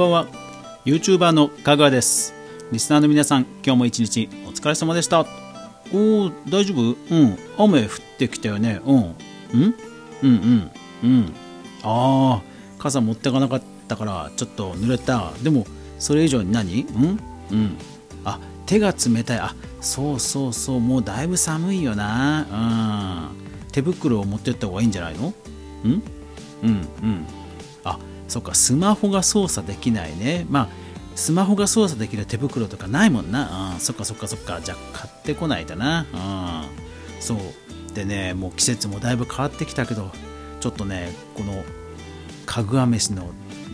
ばんは。YouTuber のかぐわです。リスナーの皆さん今日も一日お疲れ様でした。おお大丈夫？うん。雨降ってきたよね。うん。うん？うんうん。うん。ああ傘持ってかなかったからちょっと濡れた。でもそれ以上に何？うん？うん。あ手が冷たい。あそうそうそう。もうだいぶ寒いよな。うん。手袋を持ってった方がいいんじゃないの？うん？うんうん。あそっかスマホが操作できないね。まあスマホが操作できる手袋とかないもんな、うん、そっかそっかそっか。じゃあ買ってこないとな、うん、そう。でねもう季節もだいぶ変わってきたけどちょっとねこのかぐわ飯の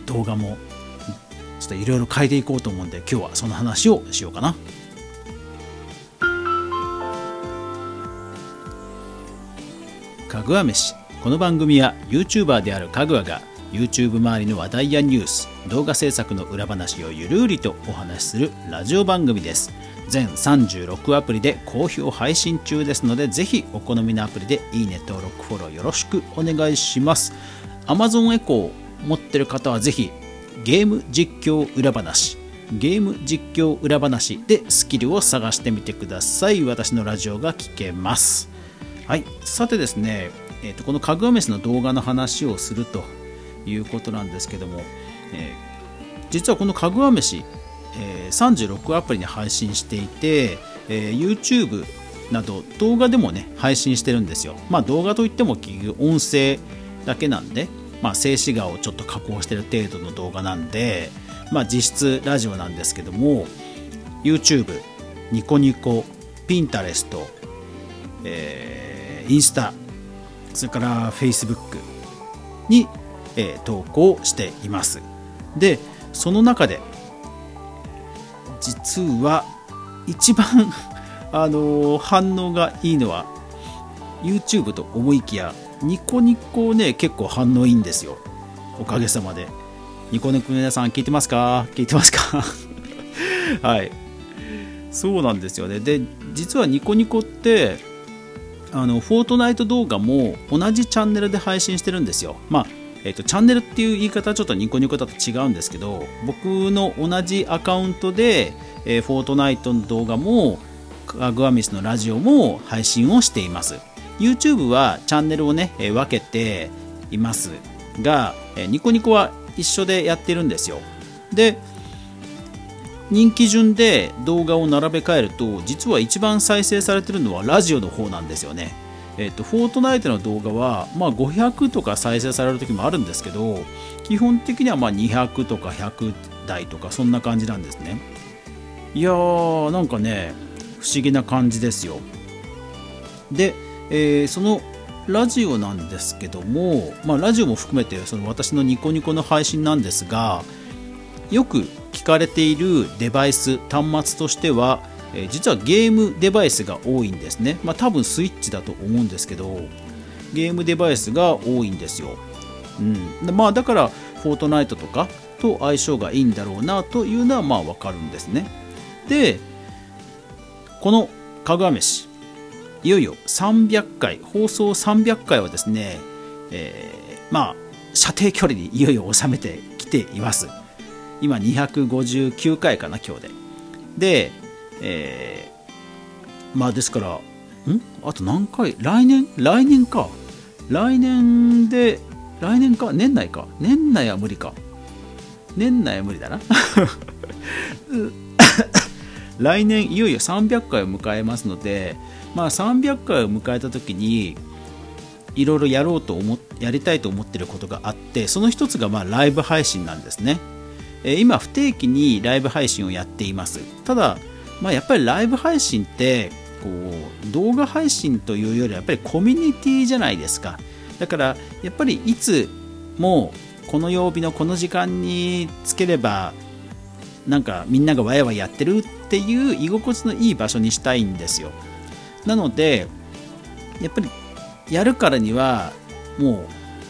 動画もちょっといろいろ変えていこうと思うんで今日はその話をしようかな。かぐわ飯この番組は YouTuber であるかぐわが YouTube 周りの話題やニュース動画制作の裏話をゆるりとお話しするラジオ番組です。全36アプリで好評配信中ですのでぜひお好みのアプリでいいね登録フォローよろしくお願いします。Amazon エコー持ってる方はぜひゲーム実況裏話ゲーム実況裏話でスキルを探してみてください。私のラジオが聞けます。はい。さてですね、えーと、このかぐわ飯の動画の話をするということなんですけども、えー、実はこのかぐわ飯、えー、36アプリに配信していて、えー、YouTube など動画でもね配信してるんですよ。まあ動画といっても音声だけなんで、まあ、静止画をちょっと加工してる程度の動画なんで、まあ、実質ラジオなんですけども YouTube ニコニコ Pinterest、え、インスタそれから Facebook にえー、投稿しています。でその中で実は一番 あのー、反応がいいのは YouTube と思いきやニコニコね結構反応いいんですよ。おかげさまで。ニコニコの皆さん聞いてますか？聞いてますか？はい。そうなんですよね。で実はニコニコってあのフォートナイト動画も同じチャンネルで配信してるんですよ。まあえーと、チャンネルっていう言い方はちょっとニコニコだと違うんですけど僕の同じアカウントで、えー、フォートナイトの動画もカグアミスのラジオも配信をしています。YouTube はチャンネルをね、えー、分けていますが、えー、ニコニコは一緒でやってるんですよ。で人気順で動画を並べ替えると実は一番再生されてるのはラジオの方なんですよね。えっと、フォートナイトの動画は、まあ、500とか再生される時もあるんですけど基本的にはま200とか100台とかそんな感じなんですね。いやーなんかね不思議な感じですよ。で、えー、そのラジオなんですけども、まあ、ラジオも含めてその私のニコニコの配信なんですがよく聞かれているデバイス端末としてはえ実はゲームデバイスが多いんですね、まあ、多分スイッチだと思うんですけどゲームデバイスが多いんですよ、うん。まあ、だからフォートナイトとかと相性がいいんだろうなというのはまあ分かるんですね。でこのかぐわ飯いよいよ300回。放送300回はですね、えー、まあ射程距離にいよいよ収めてきています。今259回かな今日で。でえー、まあですからん？あと何回？来年？来年か。来年で来年か？年内か？年内は無理か。年内は無理だな。来年いよいよ300回を迎えますのでまあ300回を迎えた時にいろいろやろうと思やりたいと思ってることがあってその一つがまあライブ配信なんですね、えー、今不定期にライブ配信をやっています。ただまあ、やっぱりライブ配信ってこう動画配信というよりはやっぱりコミュニティじゃないですか。だからやっぱりいつもこの曜日のこの時間につければなんかみんながワイワイやってるっていう居心地のいい場所にしたいんですよ。なのでやっぱりやるからにはもう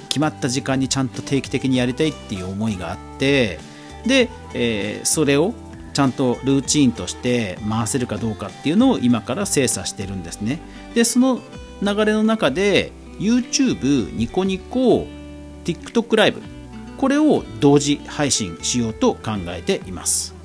決まった時間にちゃんと定期的にやりたいっていう思いがあってで、えー、それをちゃんとルーチンとして回せるかどうかっていうのを今から精査してるんですね。でその流れの中で YouTube、ニコニコ、TikTok ライブ。これを同時配信しようと考えています。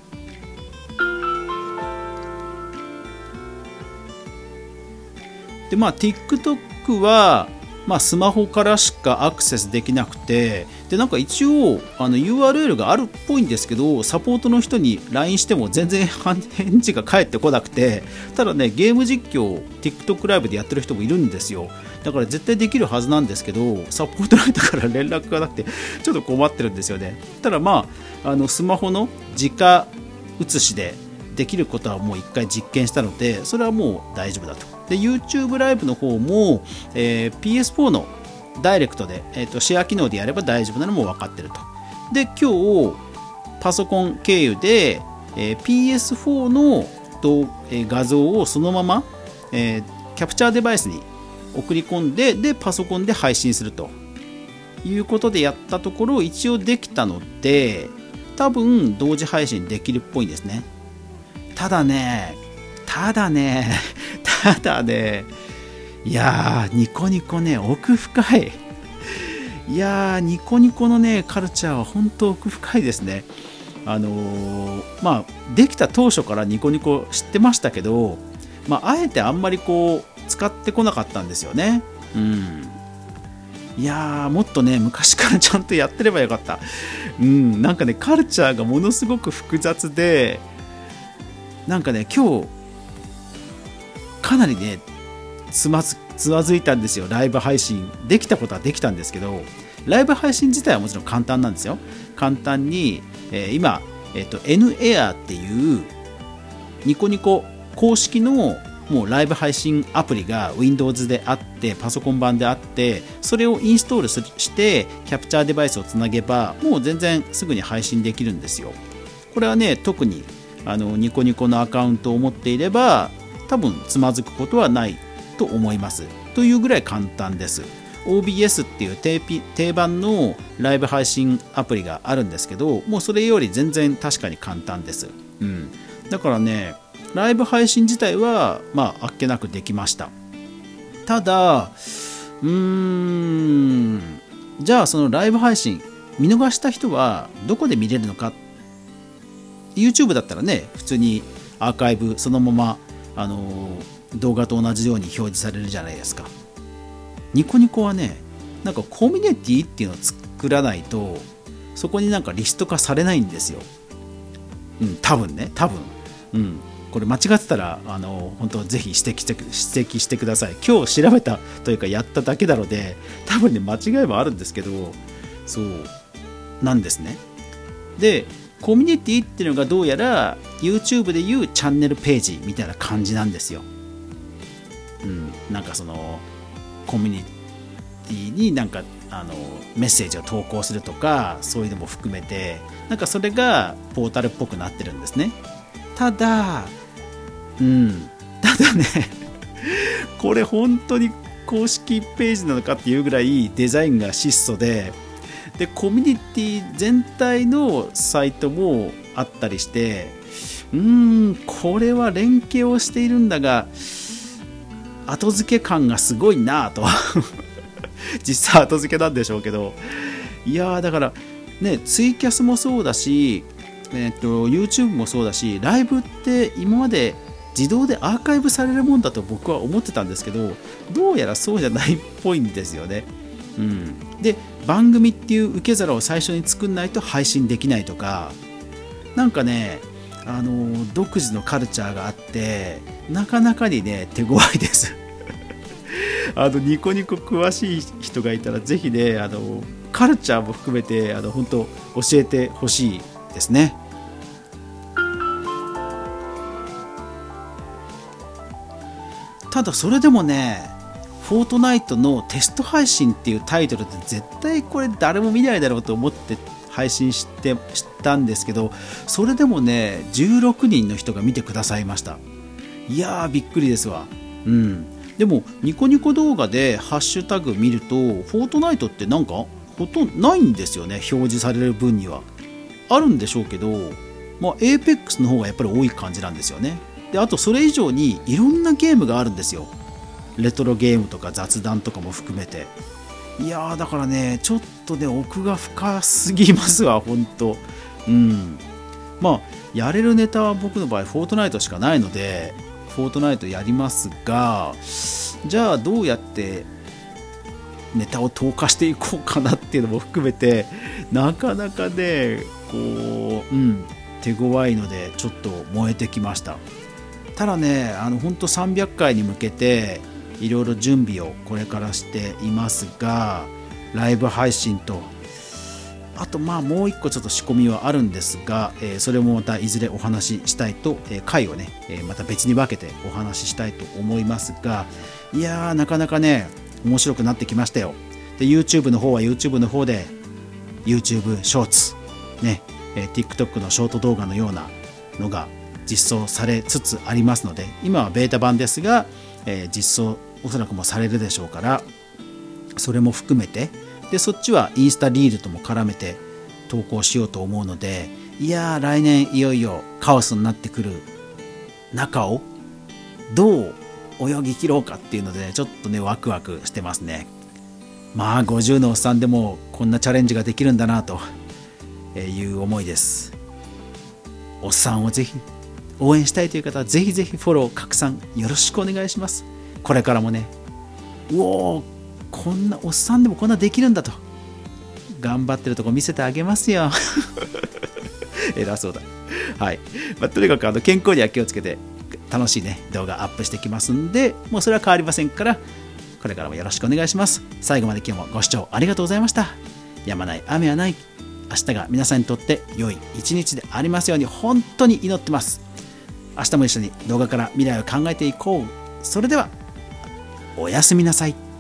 でまあ TikTok はまあ、スマホからしかアクセスできなくてでなんか一応あの URL があるっぽいんですけどサポートの人に LINE しても全然 返事が返ってこなくてただねゲーム実況 TikTok ライブでやってる人もいるんですよ。だから絶対できるはずなんですけどサポートの人から連絡がなくてちょっと困ってるんですよね。ただまああのスマホの直写しでできることはもう1回実験したのでそれはもう大丈夫だと。で YouTube ライブの方も、えー、PS4 のダイレクトで、えーと、シェア機能でやれば大丈夫なのも分かってると。で今日パソコン経由で、えー、PS4 のと、え、画像をそのまま、えー、キャプチャーデバイスに送り込んででパソコンで配信すると。いうことでやったところ一応できたので多分同時配信できるっぽいんですね。ただねただねただねいやーニコニコね奥深い。いやーニコニコのねカルチャーは本当奥深いですね。あのー、まあできた当初からニコニコ知ってましたけどまあ、あえてあんまりこう使ってこなかったんですよね。うん。いやーもっとね昔からちゃんとやってればよかった。うんなんかねカルチャーがものすごく複雑でなんかね今日かなりねつまずつまずいたんですよ。ライブ配信できたことはできたんですけどライブ配信自体はもちろん簡単なんですよ。簡単に、えー、今、えーと、N-Air っていうニコニコ公式のもうライブ配信アプリが Windows であってパソコン版であってそれをインストールしてキャプチャーデバイスをつなげばもう全然すぐに配信できるんですよ。これはね特にあのニコニコのアカウントを持っていれば多分つまずくことはないと思います。というぐらい簡単です。OBS っていう定番のライブ配信アプリがあるんですけどもうそれより全然確かに簡単です、うん、だからねライブ配信自体はまああっけなくできました。ただうーんじゃあそのライブ配信見逃した人はどこで見れるのか？YouTube だったらね普通にアーカイブそのまま、あの動画と同じように表示されるじゃないですか。ニコニコはねなんかコミュニティっていうのを作らないとそこになんかリスト化されないんですよ。うん多分ね多分。うん。これ間違ってたらあの本当ぜひ指摘して指摘してください。今日調べたというかやっただけなので多分ね間違いもあるんですけどそう。なんですね。でコミュニティっていうのがどうやら YouTube でいうチャンネルページみたいな感じなんですよ。うん、なんかそのコミュニティになんかあのメッセージを投稿するとかそういうのも含めてなんかそれがポータルっぽくなってるんですね。ただ、うん、ただねこれ本当に公式ページなのかっていうぐらいデザインが質素ででコミュニティ全体のサイトもあったりしてうーんこれは連携をしているんだが後付け感がすごいなと。実際後付けなんでしょうけど。いやだからねツイキャスもそうだし、えー、っと YouTube もそうだしライブって今まで自動でアーカイブされるもんだと僕は思ってたんですけどどうやらそうじゃないっぽいんですよね。うん、で番組っていう受け皿を最初に作んないと配信できないとかなんかねあの独自のカルチャーがあってなかなかにね手強いです。あのニコニコ詳しい人がいたらぜひねあのカルチャーも含めてあの本当教えてほしいですね。ただそれでもねフォートナイトのテスト配信っていうタイトルって絶対これ誰も見ないだろうと思って配信して知ったんですけどそれでもね16人の人が見てくださいました。いやーびっくりですわ。うん。でもニコニコ動画でハッシュタグ見るとフォートナイトってなんかほとんどないんですよね表示される分には。あるんでしょうけどまあ APEX の方がやっぱり多い感じなんですよね。であとそれ以上にいろんなゲームがあるんですよ。レトロゲームとか雑談とかも含めて。いやーだからねちょっとね奥が深すぎますわ 本当。うん。まあやれるネタは僕の場合フォートナイトしかないのでフォートナイトやりますがじゃあどうやってネタを投下していこうかなっていうのも含めてなかなかねこううん手強いのでちょっと燃えてきました。ただねあの本当300回に向けていろいろ準備をこれからしていますがライブ配信とあとまあもう一個ちょっと仕込みはあるんですが、え、それもまたいずれお話ししたいと、え、回をね、え、また別に分けてお話ししたいと思いますがいやーなかなかね面白くなってきましたよ。で YouTube の方は YouTube の方で YouTube ショーツね、え TikTok のショート動画のようなのが実装されつつありますので今はベータ版ですが、え実装おそらくもされるでしょうからそれも含めてでそっちはインスタリールとも絡めて投稿しようと思うのでいやー来年いよいよカオスになってくる中をどう泳ぎ切ろうかっていうので、ね、ちょっとねワクワクしてますね。まあ50のおっさんでもこんなチャレンジができるんだなという思いです。おっさんをぜひ応援したいという方はぜひぜひフォロー拡散よろしくお願いします。これからもね。うおこんなおっさんでもこんなできるんだと。頑張ってるとこ見せてあげますよ。偉そうだ。はい、まあ、とにかくあの健康には気をつけて楽しいね動画アップしてきますんでもうそれは変わりませんからこれからもよろしくお願いします。最後まで今日もご視聴ありがとうございました。やまない雨はない。明日が皆さんにとって良い一日でありますように本当に祈ってます。明日も一緒に動画から未来を考えていこう。それではおやすみなさい。